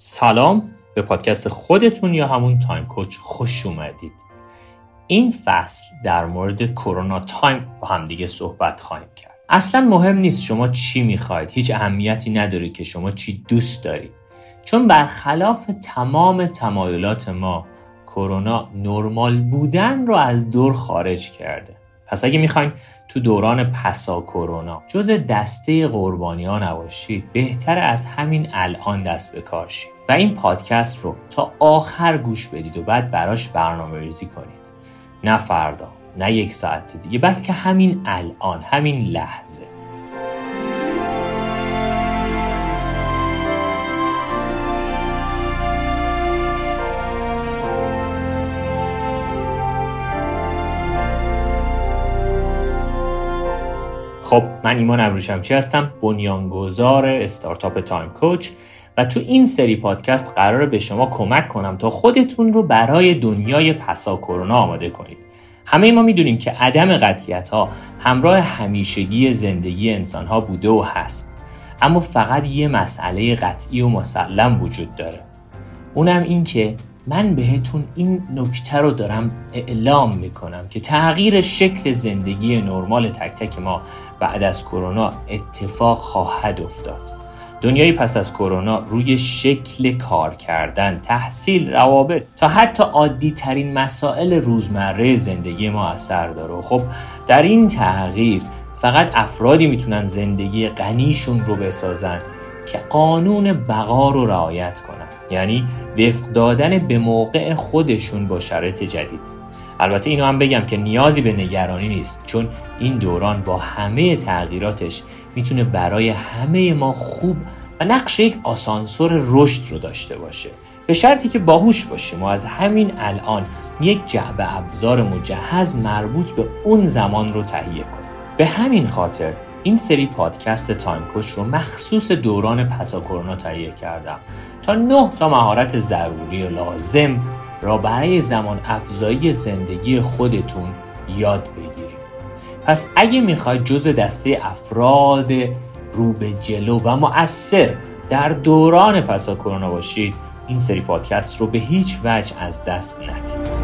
سلام به پادکست خودتون یا همون Time Coach خوش اومدید. این فصل در مورد کرونا time با همدیگه صحبت خواهیم کرد. اصلا مهم نیست شما چی می‌خواید هیچ اهمیتی نداره که شما چی دوست دارید. چون برخلاف تمام تمایلات ما کرونا نرمال بودن رو از دور خارج کرده. پس اگه می‌خواین تو دوران پسا کرونا جز دسته قربانی ها نباشید بهتر از همین الان دست به و این پادکست رو تا آخر گوش بدید و بعد براش برنامه ریزی کنید. نه فردا نه یک ساعت دیگه بلکه همین الان همین لحظه. خب من ایمان ابروشمچی هستم بنیانگذار استارتاپ تایم کوچ و تو این سری پادکست قراره به شما کمک کنم تا خودتون رو برای دنیای پسا کرونا آماده کنید. همه ما می‌دونیم که عدم قطیت ها همراه همیشگی زندگی انسان ها بوده و هست. اما فقط یه مسئله قطعی و مسلم وجود داره. اونم این که من بهتون این نکته رو دارم اعلام می‌کنم که تغییر شکل زندگی نرمال تک تک ما بعد از کرونا اتفاق خواهد افتاد. دنیای پس از کرونا روی شکل کار کردن، تحصیل، روابط تا حتی عادی ترین مسائل روزمره زندگی ما اثر داره. خب در این تغییر فقط افرادی می‌تونن زندگی غنیشون رو بسازن که قانون بقا رو رعایت کنن. یعنی وفق دادن به موقع خودشون با شرایط جدید. البته اینو هم بگم که نیازی به نگرانی نیست چون این دوران با همه تغییراتش می‌تونه برای همه ما خوب و نقش یک آسانسور رشد رو داشته باشه. به شرطی که باهوش باشیم و از همین الان یک جعبه ابزار مجهز مربوط به اون زمان رو تهیه کنیم. به همین خاطر این سری پادکست تایم کوچ رو مخصوص دوران پسا کرونا تهیه کردم تا نه تا مهارت ضروری و لازم را برای زمان افزایی زندگی خودتون یاد بگیریم. پس اگه می‌خواید جز دسته افراد رو به جلو و مؤثر در دوران پسا کرونا باشید این سری پادکست رو به هیچ وجه از دست ندید.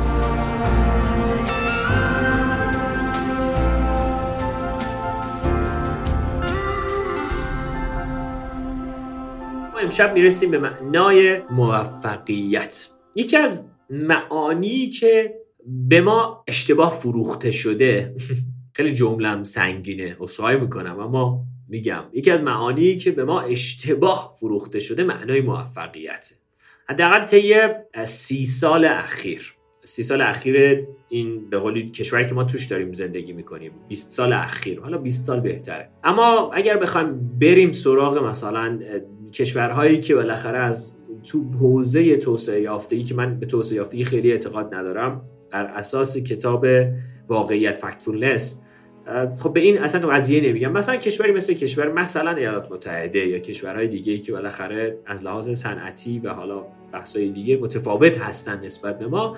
امشب می‌رسیم به معنای موفقیت. یکی از معانی که به ما اشتباه فروخته شده خیلی جملم سنگینه اصخایی می‌کنم اما میگم. یکی از معانی که به ما اشتباه فروخته شده معنای موفقیت. حداقل طی سی سال اخیر. سی سال اخیر این به قولی کشوری که ما توش داریم زندگی می‌کنیم. 20 سال اخیر. حالا 20 سال بهتره. اما اگر بخوایم بریم سراغ مثلا کشورهایی که بالاخره از تو حوزه توسعه یافتگی که من به توسعه یافتگی خیلی اعتقاد ندارم بر اساس کتاب واقعیت فکتفولنس خب به این اصلا قضیه نمیگم. مثلا کشوری مثل کشور مثلا ایالات متحده یا کشورهای دیگه که بالاخره از لحاظ صنعتی و حالا بحثای دیگه متفاوت هستن نسبت به ما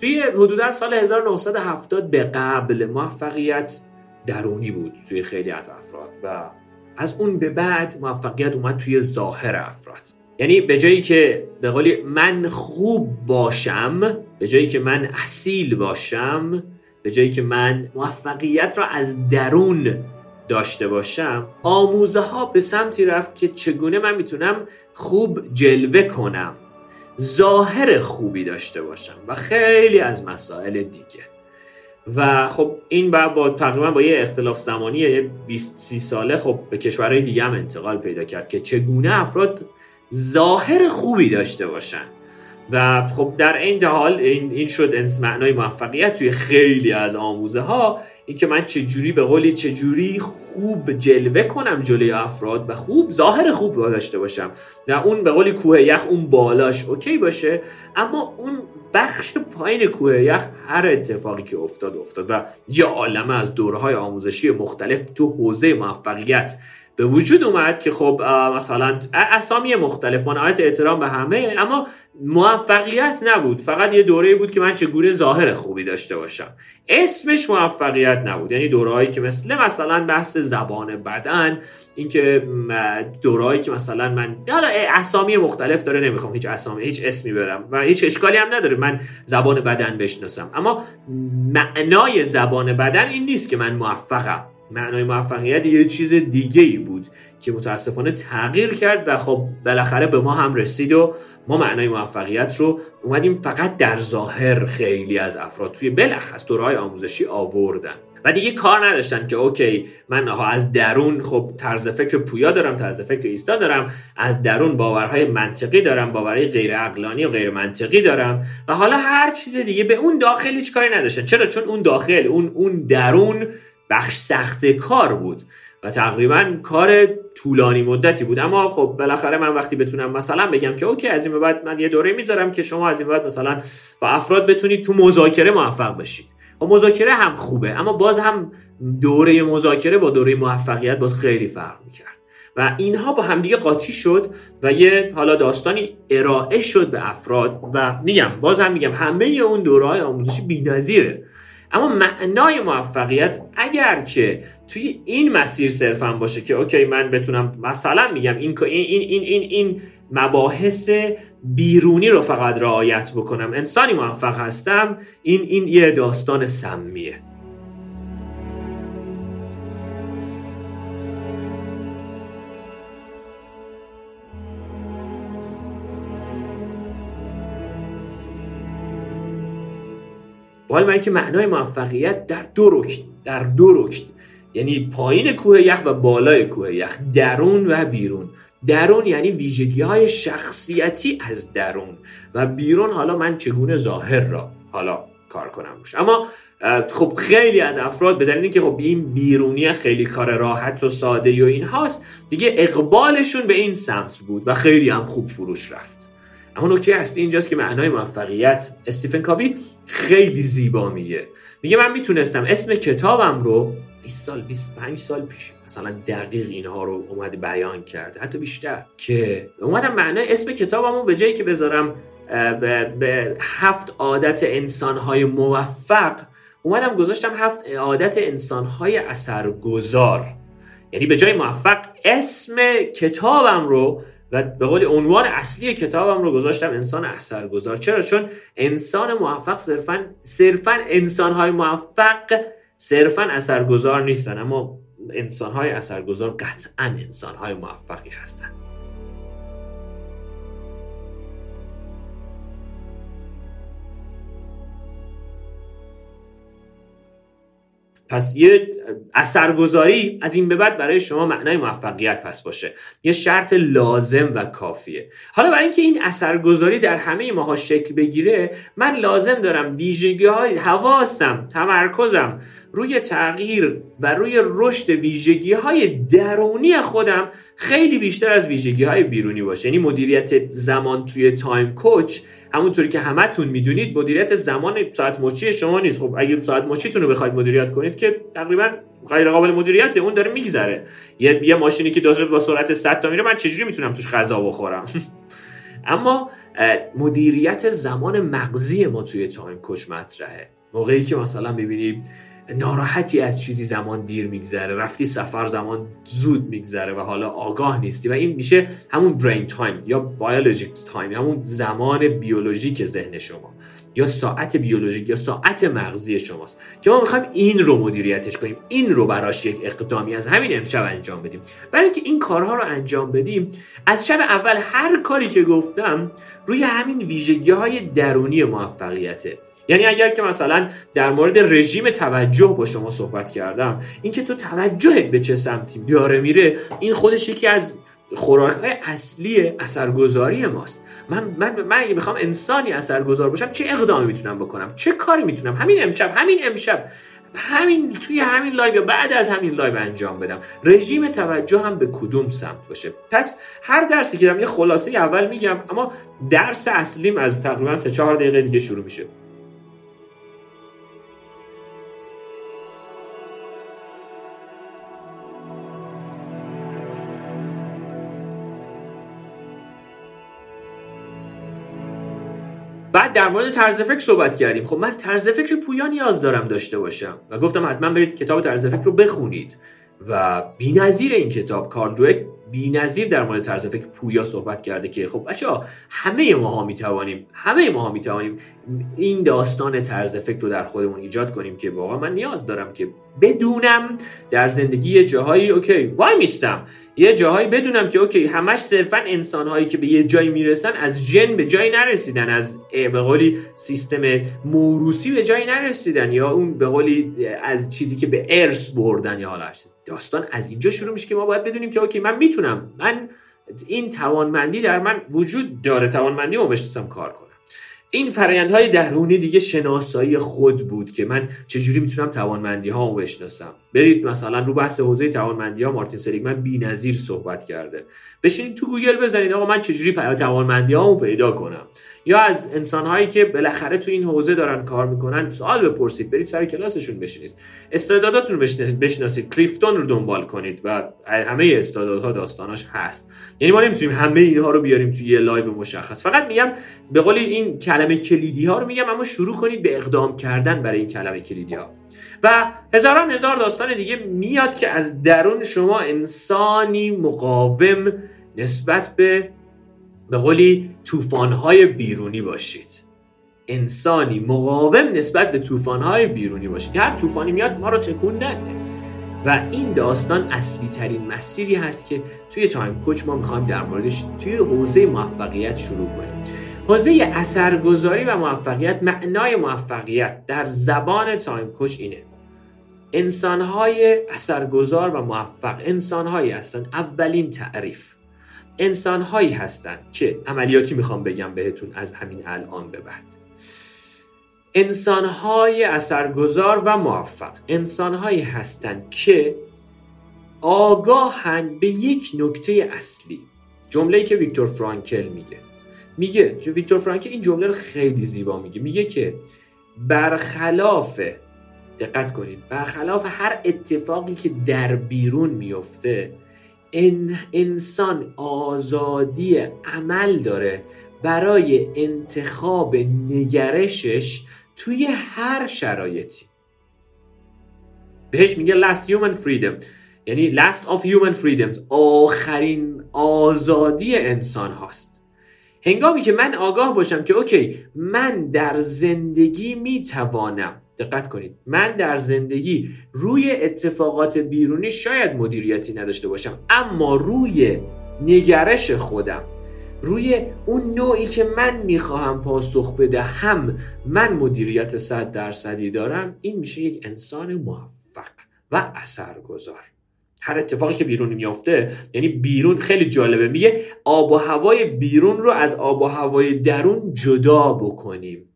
توی حدودا سال 1970 به قبل موفقیت درونی بود توی خیلی از افراد و از اون به بعد موفقیت اومد توی ظاهر افراد. یعنی به جایی که به قولی من خوب باشم به جایی که من اصیل باشم به جایی که من موفقیت را از درون داشته باشم آموزه ها به سمتی رفت که چگونه من می‌تونم خوب جلوه کنم ظاهر خوبی داشته باشم و خیلی از مسائل دیگه. و خب این با, با تقریبا با یه اختلاف زمانی 20 30 ساله خب به کشورهای دیگه هم انتقال پیدا کرد که چگونه افراد ظاهر خوبی داشته باشن. و خب در این حال این, این شد معنای موفقیت توی خیلی از آموزه ها اینکه من چجوری به قولی چجوری خوب جلوه کنم جلوی افراد و خوب ظاهر خوب داشته باشم. نه اون به قولی کوه یخ اون بالاش اوکی باشه اما اون بخش پایین کوه یخ هر اتفاقی که افتاد افتاد. و یه عالمه از دوره های آموزشی مختلف تو حوزه موفقیت به وجود اومد که خب مثلا اسامی مختلف با نهایت احترام به همه اما موفقیت نبود. فقط یه دوره بود که من چگونه ظاهر خوبی داشته باشم. اسمش موفقیت نبود. یعنی دورهایی که مثل مثلا بحث زبان بدن اینکه دورهایی که مثلا من حالا اسامی مختلف داره نمی‌خوام هیچ اسامی هیچ اسمی برم و هیچ اشکالی هم نداره. من زبان بدن بشناسم. اما معنای زبان بدن این نیست که من موفقم. معنای موفقیت یه چیز دیگه ای بود که متاسفانه تغییر کرد و خب بالاخره به ما هم رسید و ما معنای موفقیت رو اومدیم فقط در ظاهر خیلی از افراد توی بلخص دورهای آموزشی آوردن. و دیگه کار نداشتن که okay من از درون خب طرز فکر پویا دارم طرز فکر ایستا دارم از درون باورهای منطقی دارم باورهای غیر عقلانی و غیر منطقی دارم و حالا هر چیز دیگه به اون داخل هیچ کاری نداشتن. چرا؟ چون اون داخل اون اون درون بخش سخت کار بود و تقریبا کار طولانی مدتی بود. اما خب بالاخره من وقتی بتونم مثلا بگم که okay از این به بعد من یه دوره می‌ذارم که شما از این بعد مثلا با افراد بتونید تو مذاکره موفق بشید. و خب مذاکره هم خوبه اما باز هم دوره مذاکره با دوره موفقیت باز خیلی فرق می‌کرد. و اینها با همدیگه قاطی شد و یه حالا داستانی ارائه شد به افراد و میگم باز هم میگم همه اون دوره های آموزشی بی‌نظیره. اما معنای موفقیت اگر که توی این مسیر صرفا باشه که اوکی من بتونم مثلا میگم این این این این این مباحث بیرونی رو فقط رعایت بکنم. انسانی موفق هستم این این یه داستان سمیه. با من که معنای موفقیت در دو رکن در دو رکن یعنی پایین کوه یخ و بالای کوه یخ درون و بیرون. درون یعنی ویژگی های شخصیتی از درون. و بیرون حالا من چگونه ظاهر را حالا کار کنم روش. اما خب خیلی از افراد به دلیل اینکه خب این بیرونی خیلی کار راحت و ساده و این هاست دیگه اقبالشون به این سمت بود و خیلی هم خوب فروش رفت. اما نکته اصلی اینجاست که معنای موفقیت استیفن کاوی خیلی زیبا میگه میگه من می‌تونستم اسم کتابم رو 20 سال 25 سال پیش مثلا دقیق اینها رو اومد بیان کرده حتی بیشتر که اومدم معنای اسم کتابم رو به جایی که بذارم به هفت عادت انسانهای موفق اومدم گذاشتم هفت عادت انسانهای اثرگذار. یعنی به جای موفق اسم کتابم رو و به قول عنوان اصلی کتابم رو گذاشتم انسان اثرگذار. چرا؟ چون انسان موفق صرفا صرفا انسانهای موفق صرفا اثرگذار نیستن اما انسانهای اثرگذار قطعا انسانهای موفقی هستند پس یه اثرگذاری از این به بعد برای شما معنای موفقیت پس باشه. یه شرط لازم و کافیه. حالا برای اینکه این اثرگذاری در همه ماها شکل بگیره من لازم دارم ویژگی های حواسم تمرکزم روی تغییر و روی رشد ویژگی های درونی خودم خیلی بیشتر از ویژگی های بیرونی باشه. یعنی مدیریت زمان توی تایم کوچ همونطوری که همتون می‌دونید مدیریت زمان ساعت مچی شما نیست. خب اگه ساعت مچیتون رو بخواید مدیریت کنید که تقریبا غیر قابل مدیریت اون داره میگذره. یه, یه ماشینی که داره با سرعت 100 تا میره من چجوری می‌تونم توش غذا بخورم؟ اما مدیریت زمان مغزی ما توی Time Coach مطرحه. موقعی که مثلا ببینید ناراحتی از چیزی زمان دیر میگذره. رفتی سفر زمان زود میگذره و حالا آگاه نیستی و این میشه همون brain time یا biologic time همون زمان بیولوژیک ذهن شما یا ساعت بیولوژیک یا ساعت مغزی شماست. که ما می‌خوایم این رو مدیریتش کنیم این رو براش یک اقدامی از همین امشب انجام بدیم. برای اینکه این کارها رو انجام بدیم از شب اول هر کاری که گفتم روی همین ویژگی های درونی موفقیته. یعنی اگر که مثلا در مورد رژیم توجه با شما صحبت کردم اینکه تو توجهت به چه سمتی داره میره این خودش یکی از خوراک اصلی اثرگذاری ماست. من من من اگه بخوام انسانی اثرگذار باشم چه اقدامی می‌تونم بکنم؟ چه کاری می‌تونم؟ همین امشب همین امشب همین توی همین live یا بعد از همین live انجام بدم. رژیم توجه هم به کدوم سمت باشه؟ پس هر درسی که دارم یه خلاصه اول میگم اما درس اصلیم از تقریبا 3 4 دقیقه دیگه شروع میشه. در مورد طرز فکر صحبت کردیم. خب من طرز فکر پویا نیاز دارم داشته باشم و گفتم حتما برید کتاب طرز فکر رو بخونید و بی‌نظیر این کتاب کارول دوک بی‌نظیر در مورد طرز فکر پویا صحبت کرده که خب بچه‌ها همه ماها می‌توانیم همه ماها می‌توانیم این داستان طرز فکر رو در خودمون ایجاد کنیم که واقعا من نیاز دارم که بدونم در زندگی جاهایی okay وای میستم. یه جاهایی بدونم که okay همش صرفا انسانهایی که به یه جایی می‌رسن از ژن به جایی نرسیدن از به قولی سیستم موروثی به جایی نرسیدن یا اون به قولی از چیزی که به ارث بردن یا حالا داستان از اینجا شروع میشه که ما باید بدونیم که okay من می‌تونم من این توانمندی در من وجود داره توانمندی ما بشناسم کار کنم. این فرایندهای درونی دیگه شناسایی خود بود که من چجوری می‌تونم توانمندی ها بشناسم. برید مثلا رو بحث حوزه توانمندی ها مارتین سلیگمن بی‌نظیر صحبت کرده. بشینید تو گوگل بزنید آقا من چجوری توانمندی هامو پیدا کنم؟ یا از انسان هایی که بالاخره تو این حوزه دارن کار می‌کنن سوال بپرسید برید سر کلاسشون بشینید. استعداداتون رو بشناسید. کلیفتون رو دنبال کنید و همه استعدادها داستاناش هست. یعنی ما نمی‌تونیم همه اینها رو بیاریم توی یه live مشخص. فقط میگم به قول این کلمه کلیدی ها رو میگم اما شروع کنید به اقدام کردن برای این کلمه کلیدی ها و هزاران هزار داستان دیگه میاد که از درون شما انسانی مقاوم نسبت به به قولی طوفان‌های بیرونی باشید. انسانی مقاوم نسبت به طوفان‌های بیرونی باشید. هر طوفانی میاد ما رو تکون نده. و این داستان اصلی ترین مسیری هست که توی Time Coach ما می‌خوایم در موردش توی حوزه موفقیت شروع کنیم. حوزه اثرگذاری و موفقیت معنای موفقیت در زبان Time Coach اینه. انسانهای اثرگذار و موفق انسانهایی هستند. اولین تعریف. انسانهایی هستند که عملیاتی می‌خوام بگم بهتون از همین الان به بعد. انسانهای اثرگذار و موفق. انسانهایی هستند که آگاهند به یک نکته اصلی. جمله که ویکتور فرانکل میگه. میگه ویکتور فرانکل این جمله رو خیلی زیبا میگه. میگه که برخلاف دقت کنید. برخلاف هر اتفاقی که در بیرون میفته ان انسان آزادی عمل داره. برای انتخاب نگرشش توی هر شرایطی. بهش میگه last human freedom. یعنی last of human freedoms. آخرین آزادی انسان هاست. هنگامی که من آگاه باشم که اوکی من در زندگی می‌توانم دقت کنید. من در زندگی روی اتفاقات بیرونی شاید مدیریتی نداشته باشم اما روی نگرش خودم روی اون نوعی که من می‌خواهم پاسخ بدهم من مدیریت صد درصدی دارم این میشه یک انسان موفق و اثرگذار. هر اتفاقی که بیرون میافته یعنی بیرون خیلی جالبه میگه آب و هوای بیرون رو از آب و هوای درون جدا بکنیم.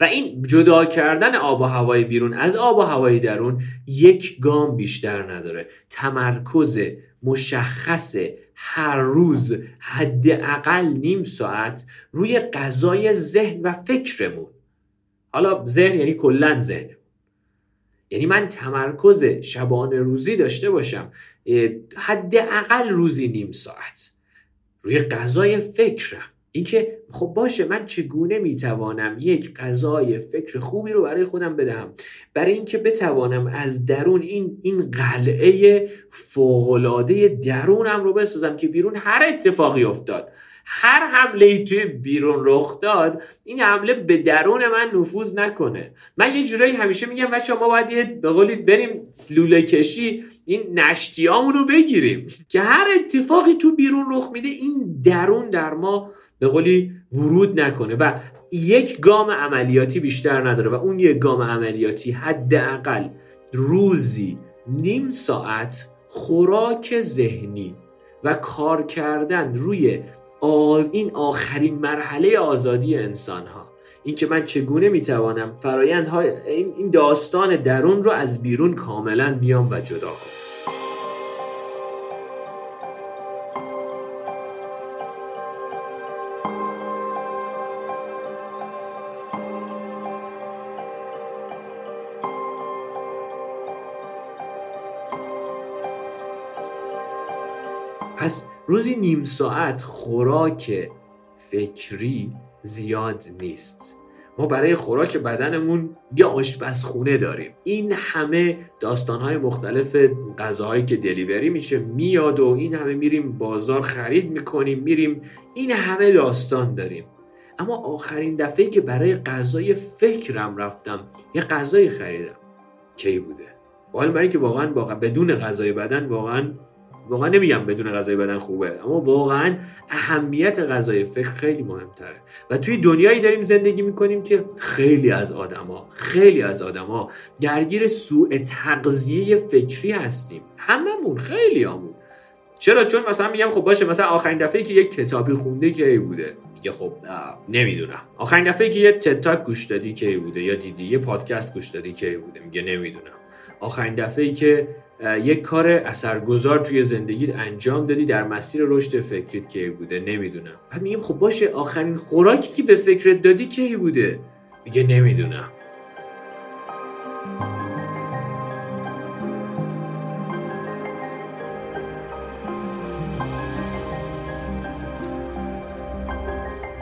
و این جدا کردن آب و هوای بیرون از آب و هوای درون یک گام بیشتر نداره. تمرکز مشخص هر روز حداقل نیم ساعت روی غذای ذهن و فکرمون. حالا ذهن یعنی کلا ذهن. یعنی من تمرکز شبانه روزی داشته باشم حداقل روزی نیم ساعت. روی غذای فکرم. اینکه خب باشه من چگونه می‌توانم یک غذای فکر خوبی رو برای خودم بدهم؟ برای اینکه بتوانم از درون این این قلعه فوقالعاده درونم رو بسازم که بیرون هر اتفاقی افتاد هر حمله ای توی بیرون رخ داد این حمله به درون من نفوذ نکنه. من یه جورایی همیشه میگم بچه ما باید به قولی بریم لوله کشی این نشتیامون رو بگیریم که هر اتفاقی تو بیرون رخ میده این درون در ما به قولی ورود نکنه و یک گام عملیاتی بیشتر نداره و اون یک گام عملیاتی حداقل روزی نیم ساعت خوراک ذهنی و کار کردن روی این آخرین مرحله آزادی انسان ها این که من چگونه می‌توانم فرایندهای این داستان درون رو از بیرون کاملا بیام و جدا کنم. روزی نیم ساعت خوراک فکری زیاد نیست. ما برای خوراک بدنمون یه آشپزخونه داریم. این همه داستانهای مختلف غذاهایی که دلیوری میشه میاد و این همه میریم بازار خرید می‌کنیم میریم این همه داستان داریم. اما آخرین دفعه که برای غذای فکرم رفتم یه غذایی خریدم. کی بوده؟ حال برای که واقعا بدون غذای بدن واقعا واقعا نمیگم بدون غذای بدن خوبه اما واقعا اهمیت غذای فکر خیلی مهمتره. و توی دنیایی داریم زندگی می‌کنیم که خیلی از آدما خیلی از آدما درگیر سوء تغذیه فکری هستیم. هممون خیلی همون چرا؟ چون مثلا میگم خب باشه مثلا آخرین دفعه که یک کتابی خونده کی بوده؟ میگه خب نمی‌دونم. آخرین دفعه که یه تتاک گوش دادی کی بوده؟ یا دیدی؟ یه پادکست گوش دادی کی بوده؟ میگه نمی‌دونم. آخرین دفعه که یک کار اثرگذار توی زندگی انجام دادی در مسیر رشد فکریت کی بوده؟ نمی‌دونم. بعد میگیم خب باشه آخرین خوراکی که به فکرت دادی کی بوده؟ میگه نمی‌دونم.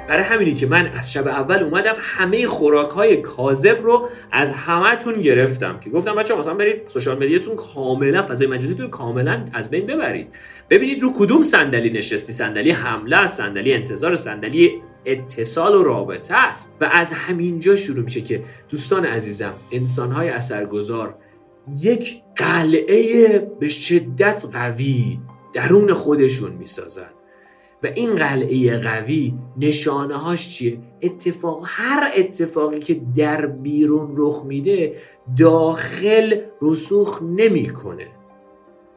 برای همینی که من از شب اول اومدم همه خوراک های کاذب رو از همهتون گرفتم که گفتم بچه مثلا برید سوشال مدیاتون کاملا فضای مجازیتون کاملا از بین ببرید. ببینید رو کدوم صندلی نشستی. صندلی حمله صندلی انتظار صندلی اتصال و رابطه است. و از همینجا شروع میشه که دوستان عزیزم انسانهای اثرگذار یک قلعه به شدت قوی درون خودشون می‌سازن. و این قلعه قوی نشانه هاش چیه؟ اتفاق هر اتفاقی که در بیرون رخ میده داخل رسوخ نمی‌کنه.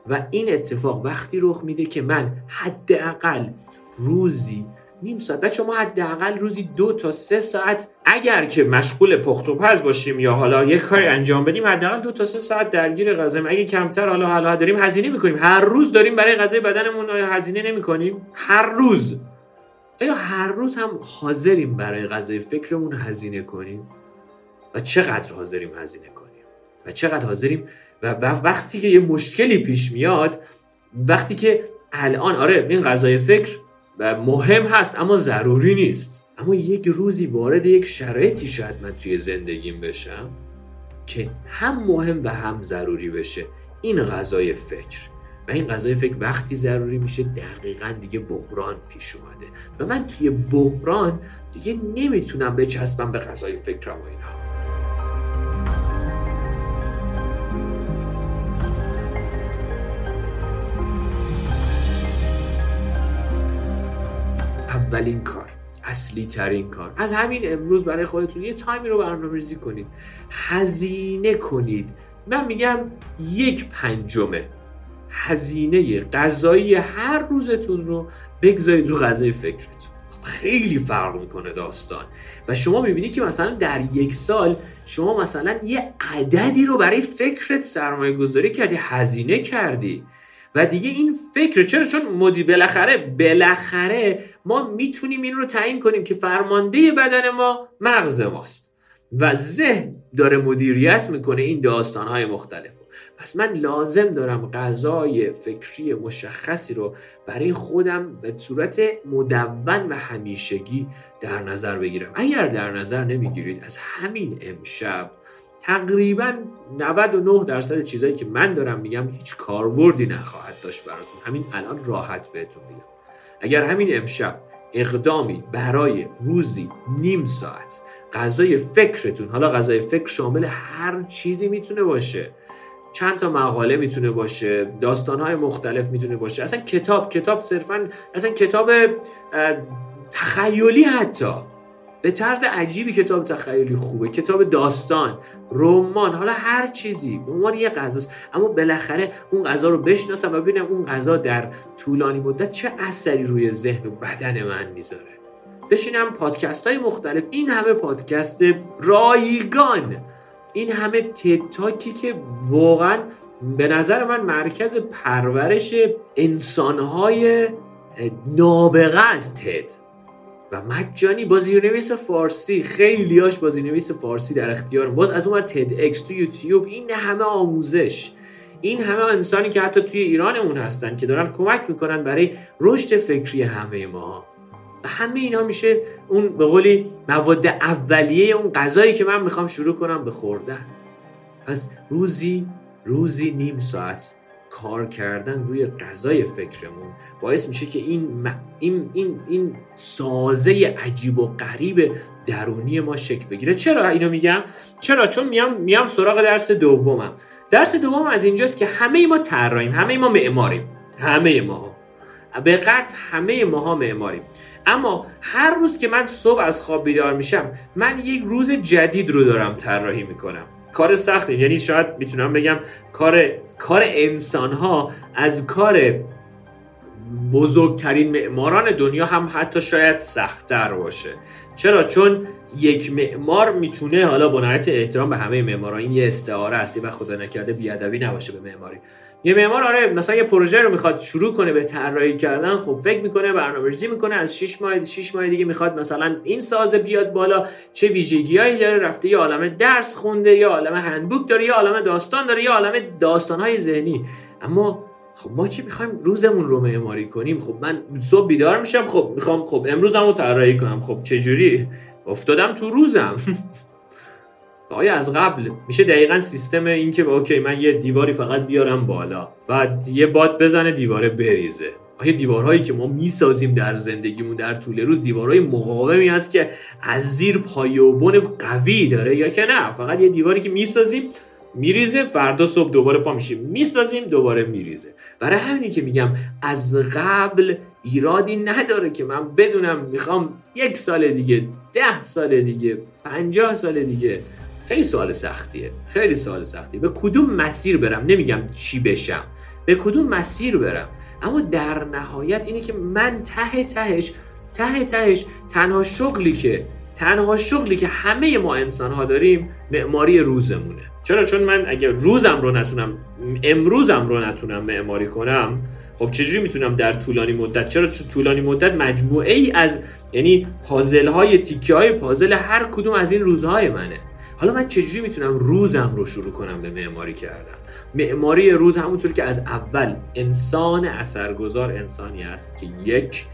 و این اتفاق وقتی رخ میده که من حداقل روزی نیم ساعت. بچه ما حداقل روزی دو تا سه ساعت اگر که مشغول پخت و پز باشیم یا حالا یک کاری انجام بدیم حداقل دو تا سه ساعت درگیر غذا اگه کمتر حالا حالا داریم هزینه می‌کنیم. هر روز داریم برای غذای بدنمون هزینه نمی‌کنیم. هر روز. آیا هر روز هم حاضریم برای غذای فکرمون هزینه کنیم؟ و چقدر حاضریم هزینه کنیم؟ و چقدر حاضریم؟ و وقتی که یه مشکلی پیش میاد وقتی که الان آره این غذای فکر مهم هست اما ضروری نیست. اما یک روزی وارد یک شرایطی شاید من توی زندگیم بشم که هم مهم و هم ضروری بشه. این غذای فکر. و این غذای فکر وقتی ضروری میشه دقیقا دیگه بحران پیش اومده. و من توی بحران دیگه نمی‌تونم بچسبم به غذای فکرم و اینها. اولین کار اصلی ترین کار. از همین امروز برای خودتون یه تایمی رو برنامه ریزی کنید. هزینه کنید. من میگم یک پنجمه. هزینه غذایی هر روزتون رو بگذارید رو غذای فکرتون. خیلی فرق می‌کنه داستان. و شما می‌بینید که مثلا در یک سال شما مثلا یه عددی رو برای فکرت سرمایه گذاری کردی هزینه کردی. و دیگه این فکر چرا؟ چون مدی بالاخره بالاخره ما می‌تونیم این رو تعیین کنیم که فرمانده بدن ما مغز ماست. و ذهن داره مدیریت می‌کنه این داستانهای مختلف پس من لازم دارم غذای فکری مشخصی رو برای خودم به صورت مدون و همیشگی در نظر بگیرم. اگر در نظر نمی‌گیرید از همین امشب تقریبا 99 درصد چیزایی که من دارم میگم هیچ کاربردی نخواهد داشت براتون. همین الان راحت بهتون میگم. اگر همین امشب اقدامی برای روزی نیم ساعت غذای فکرتون حالا غذای فکر شامل هر چیزی می‌تونه باشه چند تا مقاله می‌تونه باشه داستانهای مختلف می‌تونه باشه اصلا کتاب کتاب صرفا اصلا کتاب تخیلی حتی به طرز عجیبی کتاب تخیلی خوبه. کتاب داستان رمان حالا هر چیزی. به عنوان یه غذاست اما بالاخره اون غذا رو بشناسم و ببینم اون غذا در طولانی مدت چه اثری روی ذهن و بدن من می‌ذاره. بشینم پادکست های مختلف. این همه پادکست رایگان. این همه تتاکی که واقعا به نظر من مرکز پرورش انسانهای نابغه از تد و مجانی با زیرنویس فارسی خیلیاش با زیرنویس فارسی در اختیار باز از اون تد اکس تو یوتیوب این همه آموزش این همه انسانی که حتی توی ایرانمون هستن که دارن کمک می‌کنن برای رشد فکری همه ما. و همه اینا میشه اون به قولی مواد اولیه اون غذایی که من می‌خوام شروع کنم به خوردن. پس روزی روزی نیم ساعت کار کردن روی غذای فکرمون باعث میشه که این, این, این, این سازه عجیب و غریب درونی ما شکل بگیره. چرا اینو میگم؟ چرا؟ چون میام میام سراغ درس دومم. درس دوم از اینجاست که همه ما طراحیم همه ما معماریم. همه ما به قطع همه ماها معماریم. اما هر روز که من صبح از خواب بیدار میشم من یک روز جدید رو دارم طراحی می‌کنم. کار سخته یعنی شاید می‌تونم بگم کار کار انسان ها از کار بزرگترین معماران دنیا هم حتی شاید سختتر باشه. چرا؟ چون یک معمار می‌تونه حالا با نهایت احترام به همه معماران این یه استعاره است و خدا نکرده بیادبی نباشه به معماری. یه معمار آره مثلا یه پروژه رو می‌خواد شروع کنه به طراحی کردن خب فکر می‌کنه برنامه‌ریزی می‌کنه از 6 ماه 6 ماه دیگه می‌خواد مثلا این ساز بیاد بالا. چه ویژگیهایی داره؟ رفته یه عالمه درس خونده یه عالمه هندبوک داره یه عالمه داستان داره یه عالمه داستانهای ذهنی. اما خب ما که می‌خوایم روزمون رو معماری کنیم خب من صبح بیدار میشم خب می‌خوام خب امروزم رو طراحی کنم. خب چه جوری افتادم تو روزم. آیا از قبل میشه دقیقا سیستم این که اوکی من یه دیواری فقط بیارم بالا بعد یه باد بزنه دیواره بریزه؟ آیا دیوارهایی که ما می‌سازیم در زندگیمون در طول روز دیوارهای مقاومی هست که از زیر پایه و بن قوی داره یا که نه؟ فقط یه دیواری که می‌سازیم میریزه فردا صبح دوباره پا میشیم. می‌سازیم دوباره میریزه. برای همینی که میگم از قبل ایرادی نداره که من بدونم می‌خوام یک سال دیگه ده سال دیگه پنجاه سال دیگه خیلی سوال سختیه. خیلی سوال سختیه. به کدوم مسیر برم؟ نمیگم چی بشم. به کدوم مسیر برم؟ اما در نهایت اینه که من ته تهش ته تهش تنها شغلی که تنها شغلی که همه ما انسان ها داریم معماری روزمونه. چرا؟ چون من اگر روزم رو نتونم امروزم رو نتونم معماری کنم خب چجوری می‌تونم در طولانی مدت؟ چرا چون طولانی مدت مجموعه ای از یعنی پازل های تیکه های پازل هر کدوم از این روزهای منه. حالا من چجوری می‌تونم روزم رو شروع کنم به معماری کردن؟ معماری روز همونطور که از اول انسان اثرگذار انسانی است که یک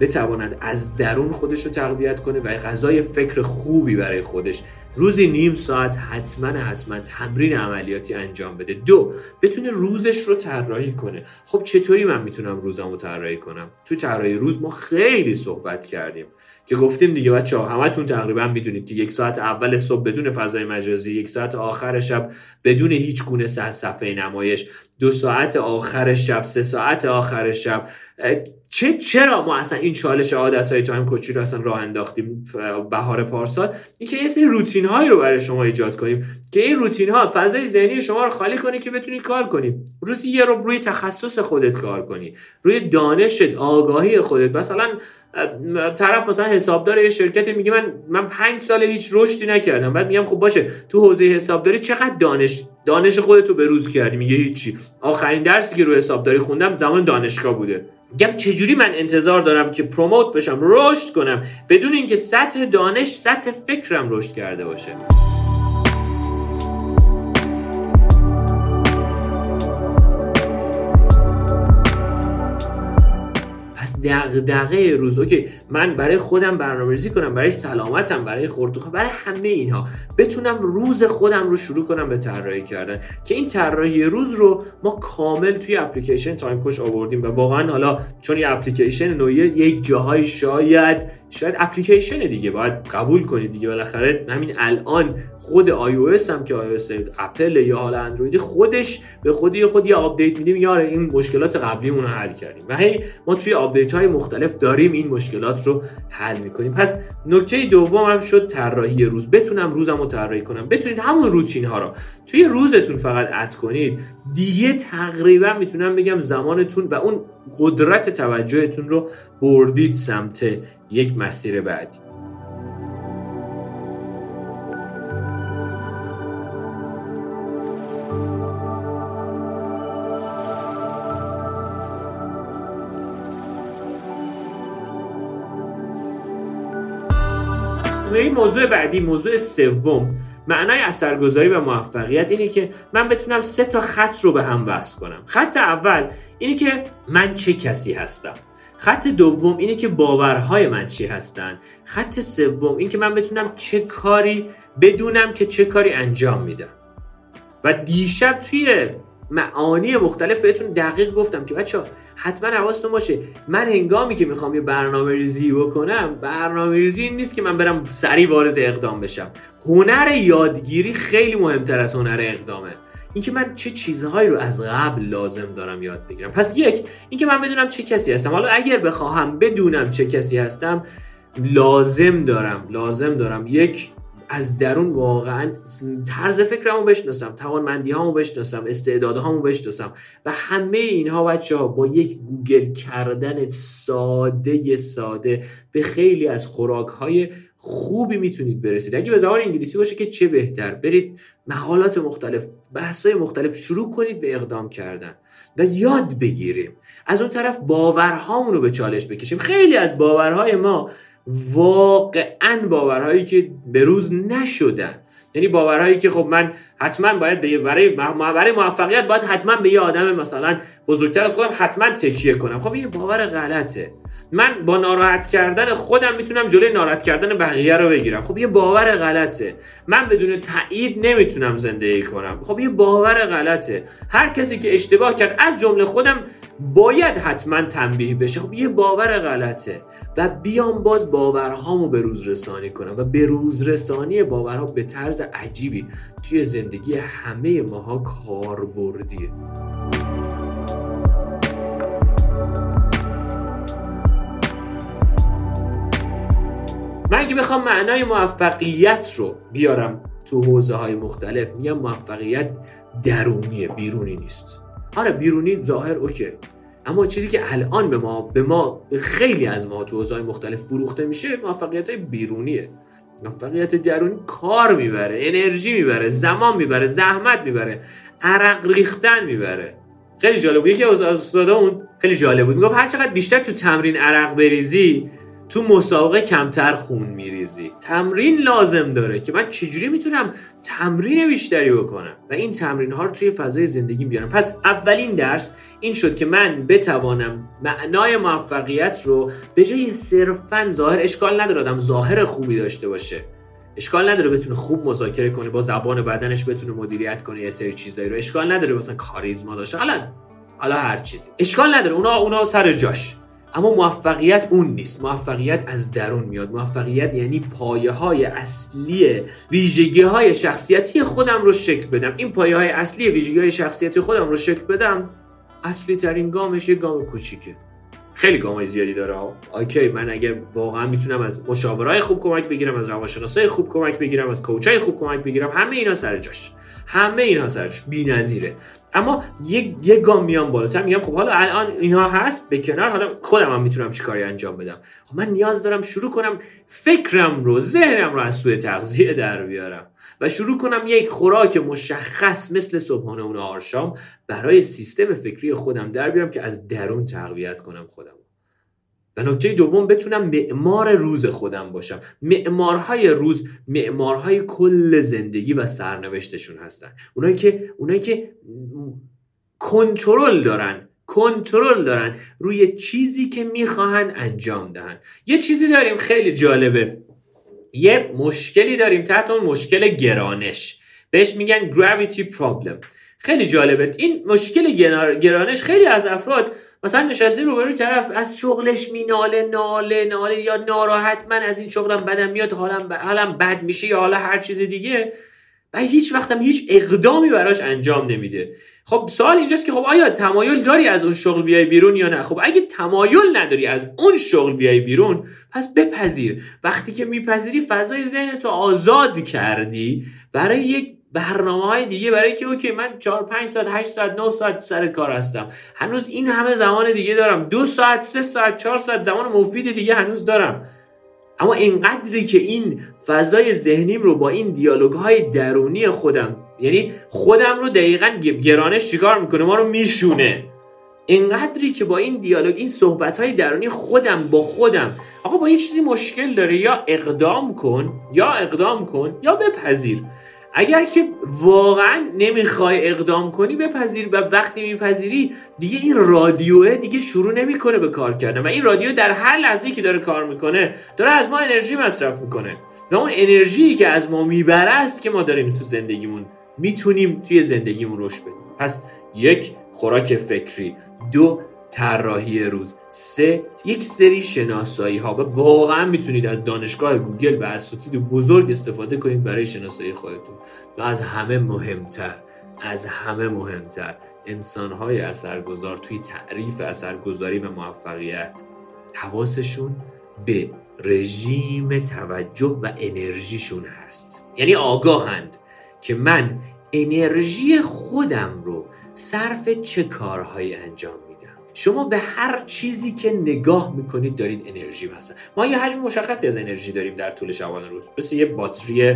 بتواند از درون خودش رو تقویت کنه و غذای فکر خوبی برای خودش روزی نیم ساعت حتما حتما تمرین عملیاتی انجام بده. دو بتونه روزش رو طراحی کنه. خب چطوری من می‌تونم روزم رو طراحی کنم؟ تو طراحی روز ما خیلی صحبت کردیم که گفتیم دیگه بچه ها همتون تقریبا می‌دونید که یک ساعت اول صبح بدون فضای مجازی یک ساعت آخر شب بدون هیچ گونه صفحه نمایش دو ساعت آخر شب سه ساعت آخر شب چه چرا ما اصلا این چالش عادت های تایم کوچی رو اصلا راه انداختیم بهار پارسال؟ این که یه سری روتین هایی رو برای شما ایجاد کنیم که این روتین ها فضای ذهنی شما رو خالی کنی که بتونی کار کنی. روزی یه رو روی تخصص خودت کار کنی. روی دانشت آگاهی خودت. مثلا طرف مثلا حسابدار یه شرکتی میگه من من پنج سال هیچ رشدی نکردم. بعد میگم خب باشه تو حوزه حسابداری چقدر دانش دانش خودتو به روز کردی؟ میگه هیچی. آخرین درسی که رو حسابداری خوندم زمان دانشگاه بوده. گپ چجوری من انتظار دارم که promote بشم رشد کنم بدون اینکه سطح دانش سطح فکرم رشد کرده باشه. دغدغه روز. اوکی من برای خودم برنامه‌ریزی کنم برای سلامتم برای خورد برای همه اینها. بتونم روز خودم رو شروع کنم به طراحی کردن. که این طراحی روز رو ما کامل توی اپلیکیشن Time Coach آوردیم و واقعا حالا چون یه اپلیکیشن نوعی یک جاهای شاید شاید اپلیکیشن دیگه باید قبول کنید دیگه. بالاخره همین الان خود iOS هم که iOS اپل یا حالا اندروید خودش به خودی خود یه update میدیم یا این مشکلات قبلیمون رو حل کردیم. و هی ما توی update های مختلف داریم این مشکلات رو حل می‌کنیم. پس نکته دوم هم شد طراحی روز. بتونم روزم رو طراحی کنم. بتونید همون روتین ها رو توی روزتون فقط add کنید. دیگه تقریبا می‌تونم بگم زمانتون و اون قدرت توجهتون رو بردید سمت یک مسیر بعدی. این موضوع بعدی موضوع سوم. معنای اثرگذاری و موفقیت اینه که من بتونم سه تا خط رو به هم وصل کنم. خط اول اینه که من چه کسی هستم؟ خط دوم اینه که باورهای من چی هستن؟ خط سوم این که من بتونم چه کاری بدونم که چه کاری انجام میدم. و دیشب توی معانی مختلف بهتون دقیق گفتم که بچه حتما حواستون باشه. من هنگامی که می‌خوام یه برنامه ریزی بکنم برنامه ریزی این نیست که من برم سریع وارد اقدام بشم. هنر یادگیری خیلی مهمتر از هنر اقدامه. اینکه من چه چیزهایی رو از قبل لازم دارم یاد بگیرم. پس یک اینکه من بدونم چه کسی هستم. حالا اگر بخواهم بدونم چه کسی هستم لازم دارم لازم دارم یک از درون واقعا طرز فکرمو بشناسم توانمندی هامو بشناسم استعدادهامو بشناسم و همه اینها بچه ها با یک گوگل کردن ساده ساده به خیلی از خوراک های خوبی می‌تونید برسید. اگه به زبان انگلیسی باشه که چه بهتر؟ برید مقالات مختلف بحث مختلف شروع کنید به اقدام کردن و یاد بگیریم. از اون طرف باورهامون رو به چالش بکشیم. خیلی از باورهای ما واقعا باورهایی که به روز نشدن. یعنی باورهایی که خب من حتما باید به برای برای موفقیت باید حتما به یه آدم مثلا بزرگتر از خودم حتما تکیه کنم. خب یه باور غلطه. من با ناراحت کردن خودم می‌تونم جلوی ناراحت کردن بقیه رو بگیرم. خب یه باور غلطه. من بدون تایید نمی‌تونم زندگی کنم. خب یه باور غلطه. هر کسی که اشتباه کرد از جمله خودم باید حتما تنبیه بشه. خب یه باور غلطه. و بیام باز باورهامو به روز رسانی کنم. و به روز رسانی باورها به طرز عجیبی توی زندگی همه ماها کاربردیه. من اگه بخوام معنای موفقیت رو بیارم تو حوزه های مختلف میگم موفقیت درونیه بیرونی نیست. آره بیرونی ظاهر اوکی. اما چیزی که الان به ما به ما خیلی از ما تو حوزه مختلف فروخته میشه موفقیت بیرونیه. موفقیت درونی کار می‌بره انرژی می‌بره زمان می‌بره زحمت می‌بره عرق ریختن می‌بره. خیلی جالب بود. یکی از استادامون خیلی جالب بود. می‌گفت هر چقدر بیشتر تو تمرین عرق بریزی تو مسابقه کمتر خون میریزی. تمرین لازم داره که من چجوری می‌تونم تمرین بیشتری بکنم و این تمرین ها رو توی فضای زندگی بیارم. پس اولین درس این شد که من بتوانم معنای موفقیت رو به جای صرفا ظاهر اشکال نداره آدم ظاهر خوبی داشته باشه. اشکال نداره بتونه خوب مذاکره کنه با زبان بدنش بتونه مدیریت کنه یه سری چیزایی رو. اشکال نداره مثلا کاریزما داشته. حالا حالا هر چیزی. اشکال نداره. اونا اونا سر جاش. اما موفقیت اون نیست. موفقیت از درون میاد. موفقیت یعنی پایه های اصلی ویژگی های شخصیتی خودم رو شکل بدم. این پایه های اصلی ویژگی های شخصیتی خودم رو شکل بدم. اصلی ترین گامش یه گام کوچیکه. خیلی گامای زیادی داره اوکی من اگر واقعا می‌تونم از مشاورای خوب کمک بگیرم از روانشناسای خوب کمک بگیرم از کوچای خوب کمک بگیرم همه اینا سر جاش. همه اینها سرش بی‌نظیره. اما یه یه گام میام بالاتر میگم خب حالا الان اینها هست به کنار. حالا خودم هم می‌تونم چیکاری انجام بدم. خب من نیاز دارم شروع کنم فکرم رو ذهنم رو از سوی تغذیه در بیارم. و شروع کنم یک خوراک مشخص مثل صبحانه و نهار شام برای سیستم فکری خودم در بیارم که از درون تقویت کنم خودم. و نکته دوم بتونم معمار روز خودم باشم. معمارهای روز معمارهای کل زندگی و سرنوشتشون هستن. اونایی که اونایی که کنترل دارن کنترل دارن روی چیزی که می‌خواهن انجام دهن. یه چیزی داریم خیلی جالبه. یه مشکلی داریم تحت اون مشکل گرانش. بهش میگن gravity problem. خیلی جالبه. این مشکل گرانش خیلی از افراد مثلا نشسته روبروی طرف از شغلش میناله ناله ناله یا ناراحت من از این شغلم بدم میاد حالم, حالم بد میشه یا حالا هر چیز دیگه. و هیچ وقتم هیچ اقدامی براش انجام نمیده. خب سوال اینجاست که خب آیا تمایل داری از اون شغل بیای بیرون یا نه؟ خب اگه تمایل نداری از اون شغل بیای بیرون پس بپذیر. وقتی که میپذیری فضای ذهن تو آزاد کردی. برای یک برنامه های دیگه برای که اوکی من 4 5 ساعت 8 ساعت 9 ساعت سر کار هستم. هنوز این همه زمان دیگه دارم. دو ساعت سه ساعت 4 ساعت زمان مفید دیگه هنوز دارم. اما اینقدری که این فضای ذهنیم رو با این دیالوگ های درونی خودم یعنی خودم رو دقیقا گرانش چیکار می‌کنه؟ ما رو میشونه. اینقدری که با این دیالوگ این صحبت های درونی خودم با خودم. آقا با یه چیزی مشکل داره یا اقدام کن یا اقدام کن یا بپذیر. اگر که واقعا نمی‌خوای اقدام کنی بپذیر و وقتی میپذیری دیگه این رادیوه دیگه شروع نمی‌کنه به کار کردن و این رادیو در هر لحظه که داره کار می‌کنه داره از ما انرژی مصرف می‌کنه و اون انرژی که از ما می‌بره است که ما داریم تو زندگیمون می‌تونیم توی زندگیمون رشد بدیم. پس یک خوراک فکری. دو طراحی روز. سه یک سری شناسایی ها و واقعا می‌تونید از دانشگاه گوگل و اساتید بزرگ استفاده کنید برای شناسایی خودتون. و از همه مهمتر از همه مهمتر انسان های اثرگذار توی تعریف اثرگذاری و موفقیت حواسشون به رژیم توجه و انرژیشون هست. یعنی آگاهند که من انرژی خودم رو صرف چه کارهایی انجام شما به هر چیزی که نگاه می‌کنید دارید انرژی مثلا ما یه حجم مشخصی از انرژی داریم در طول شبانه روز. مثل یه باتری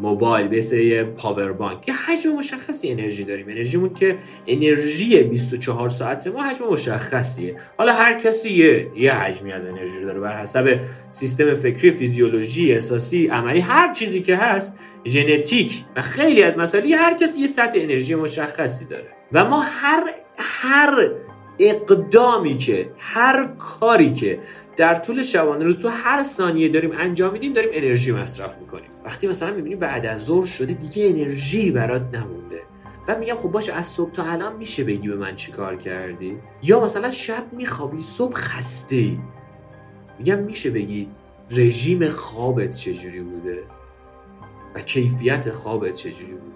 موبایل مثل یه پاور بانک. یه حجم مشخصی انرژی داریم. انرژیمون که انرژی 24 ساعت ما حجم مشخصیه. حالا هر کسی یه, یه حجمی از انرژی داره بر حسب سیستم فکری فیزیولوژی احساسی عملی هر چیزی که هست ژنتیک و خیلی از مسائل هر کسی یه سطح انرژی مشخصی داره. و ما هر هر اقدامی که هر کاری که در طول شبانه روز تو هر ثانیه داریم انجام میدیم داریم انرژی مصرف می‌کنیم. وقتی مثلا می‌بینیم بعد از ظهر شده دیگه انرژی برات نمونده. و میگم خب باشه از صبح تا الان میشه بگی به من چیکار کردی؟ یا مثلا شب میخوابی صبح خسته ای میگم میشه بگی رژیم خوابت چجوری بوده؟ و کیفیت خوابت چجوری بوده؟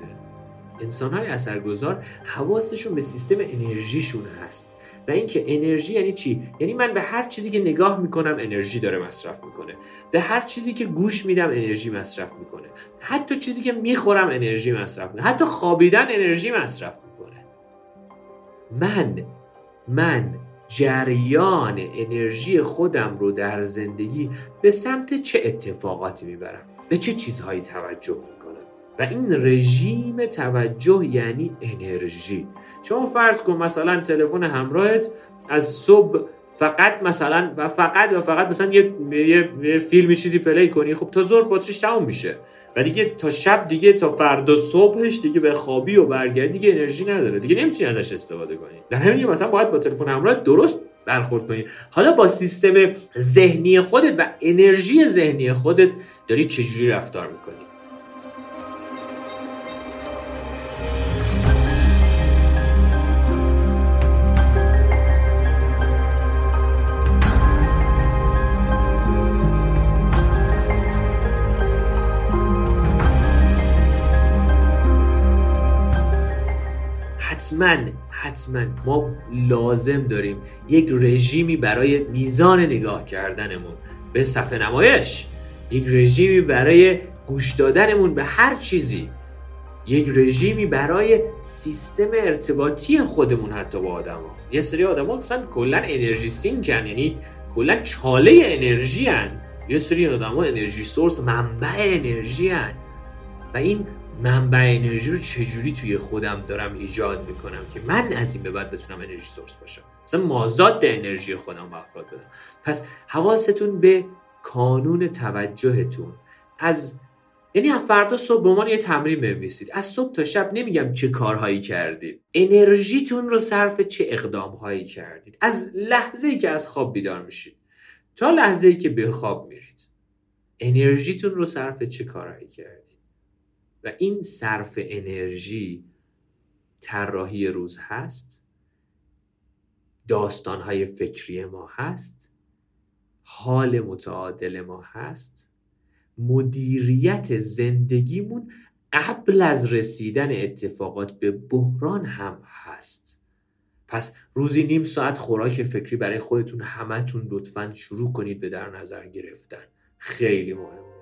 انسان های اثرگذار حواسشون به سیستم انرژیشون هست. و اینکه انرژی یعنی چی؟ یعنی من به هر چیزی که نگاه می‌کنم انرژی داره مصرف می‌کنه. به هر چیزی که گوش میدم انرژی مصرف می‌کنه. حتی چیزی که می‌خورم انرژی مصرف می‌کنه. حتی خوابیدن انرژی مصرف می‌کنه. من من جریان انرژی خودم رو در زندگی به سمت چه اتفاقاتی می‌برم؟ به چه چیزهایی توجه و این رژیم توجه یعنی انرژی. شما فرض کن مثلا تلفن همراهت از صبح فقط مثلا و فقط و فقط مثلا یه, یه،, یه فیلمی چیزی پلی کنی خب تا ظهر باتریش تموم میشه. و دیگه تا شب دیگه تا فردا صبحش دیگه به خوابی و برگردی دیگه انرژی نداره. دیگه نمی‌تونی ازش استفاده کنی. در همین مثلا باید با تلفن همراه درست برخورد کنی. حالا با سیستم ذهنی خودت و انرژی ذهنی خودت داری چجوری رفتار می‌کنی؟ حتما حتما ما لازم داریم یک رژیمی برای میزان نگاه کردنمون به صفحه نمایش یک رژیمی برای گوش دادنمون به هر چیزی یک رژیمی برای سیستم ارتباطی خودمون حتی با آدما یه سری آدما اصلا کلا انرژی سینکن یعنی کلا چاله انرژی هن. یه سری آدما انرژی سورس منبع انرژی هن. و این منبع انرژی رو چجوری توی خودم دارم ایجاد می‌کنم که من از این به بعد بتونم انرژی سورس باشم؟ مثلا مازاد انرژی خودم به افراد بدم. پس حواستون به کانون توجهتون. از یعنی فردا صبح به عنوان یه تمرین بنویسید. از صبح تا شب نمیگم چه کارهایی کردید. انرژیتون رو صرف چه اقدامهایی کردید. از لحظه ای که از خواب بیدار میشید تا لحظه ای که به خواب میرید. انرژیتون رو صرف چه کارهایی کردید؟ و این صرف انرژی طراحی روز هست داستانهای فکری ما هست حال متعادل ما هست مدیریت زندگیمون قبل از رسیدن اتفاقات به بحران هم هست. پس روزی نیم ساعت خوراک فکری برای خودتون همتون لطفا شروع کنید به در نظر گرفتن. خیلی مهمه.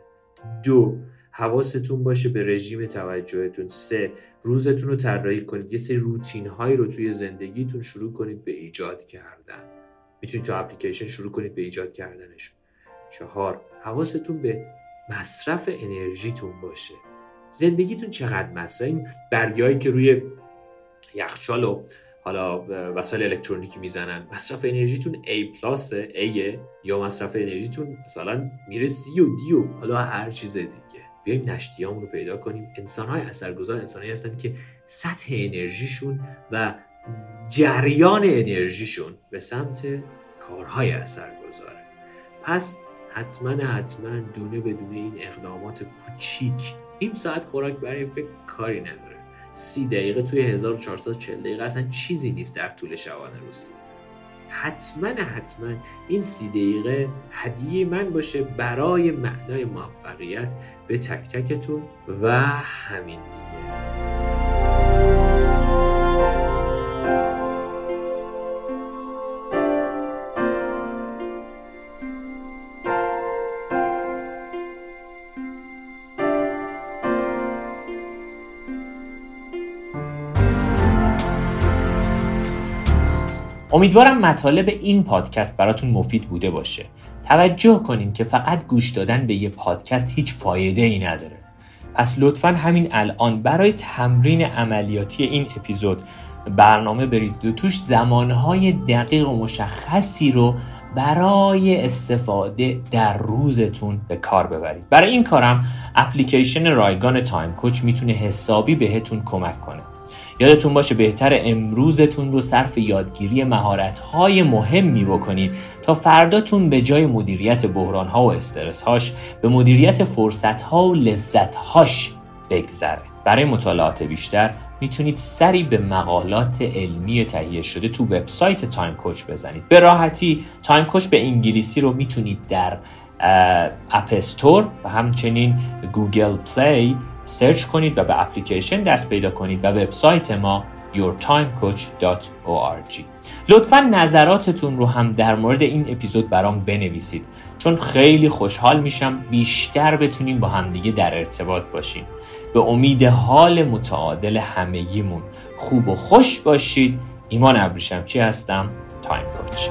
دو حواستون باشه به رژیم توجهتون. سه روزتون رو طراحی کنید. یه سری روتین هایی رو توی زندگیتون شروع کنید به ایجاد کردن. می‌تونید تو اپلیکیشن شروع کنید به ایجاد کردنش چهار حواستون به مصرف انرژیتون باشه. زندگیتون چقدر مصرف این که روی یخچال و حالا وسایل الکترونیکی می‌زنن مصرف انرژیتون A پلاس A یا مصرف انرژیتون مثلا میره C و D و حالا هر چیز دیگه. بیایم نشتیامون رو پیدا کنیم. انسان های اثرگذار انسان هستند که سطح انرژیشون و جریان انرژیشون به سمت کارهای اثرگذاره. پس حتما حتما دونه بدون این اقدامات کوچیک نیم ساعت خوراک برای فکر کاری نداره. سی دقیقه توی 1440 دقیقه اصلا چیزی نیست در طول شبانه روز. حتما حتما این سی دقیقه هدیه من باشه برای معنای موفقیت به تک تکتون و همین امیدوارم مطالب این پادکست براتون مفید بوده باشه. توجه کنین که فقط گوش دادن به یه پادکست هیچ فایده ای نداره. پس لطفا همین الان برای تمرین عملیاتی این اپیزود برنامه بریزید و توش زمانهای دقیق و مشخصی رو برای استفاده در روزتون به کار ببرید. برای این کارم اپلیکیشن رایگان تایم کوچ می‌تونه حسابی بهتون کمک کنه. یادتون باشه بهتر امروزتون رو صرف یادگیری مهارت‌های مهمی بکنید تا فرداتون به جای مدیریت بحران‌ها و استرس‌هاش به مدیریت فرصت‌ها و لذت‌هاش بگذره. برای مطالعات بیشتر می‌تونید سری به مقالات علمی تهیه شده تو وبسایت Time Coach بزنید. به راحتی Time Coach به انگلیسی رو می‌تونید در App Store و همچنین Google Play search کنید و به اپلیکیشن دست پیدا کنید و وبسایت ما yourtimecoach.org لطفا نظراتتون رو هم در مورد این اپیزود برام بنویسید. چون خیلی خوشحال میشم بیشتر بتونیم با همدیگه در ارتباط باشیم. به امید حال متعادل همگیمون. خوب و خوش باشید. ایمان ابریشمچی هستم؟ Time Coach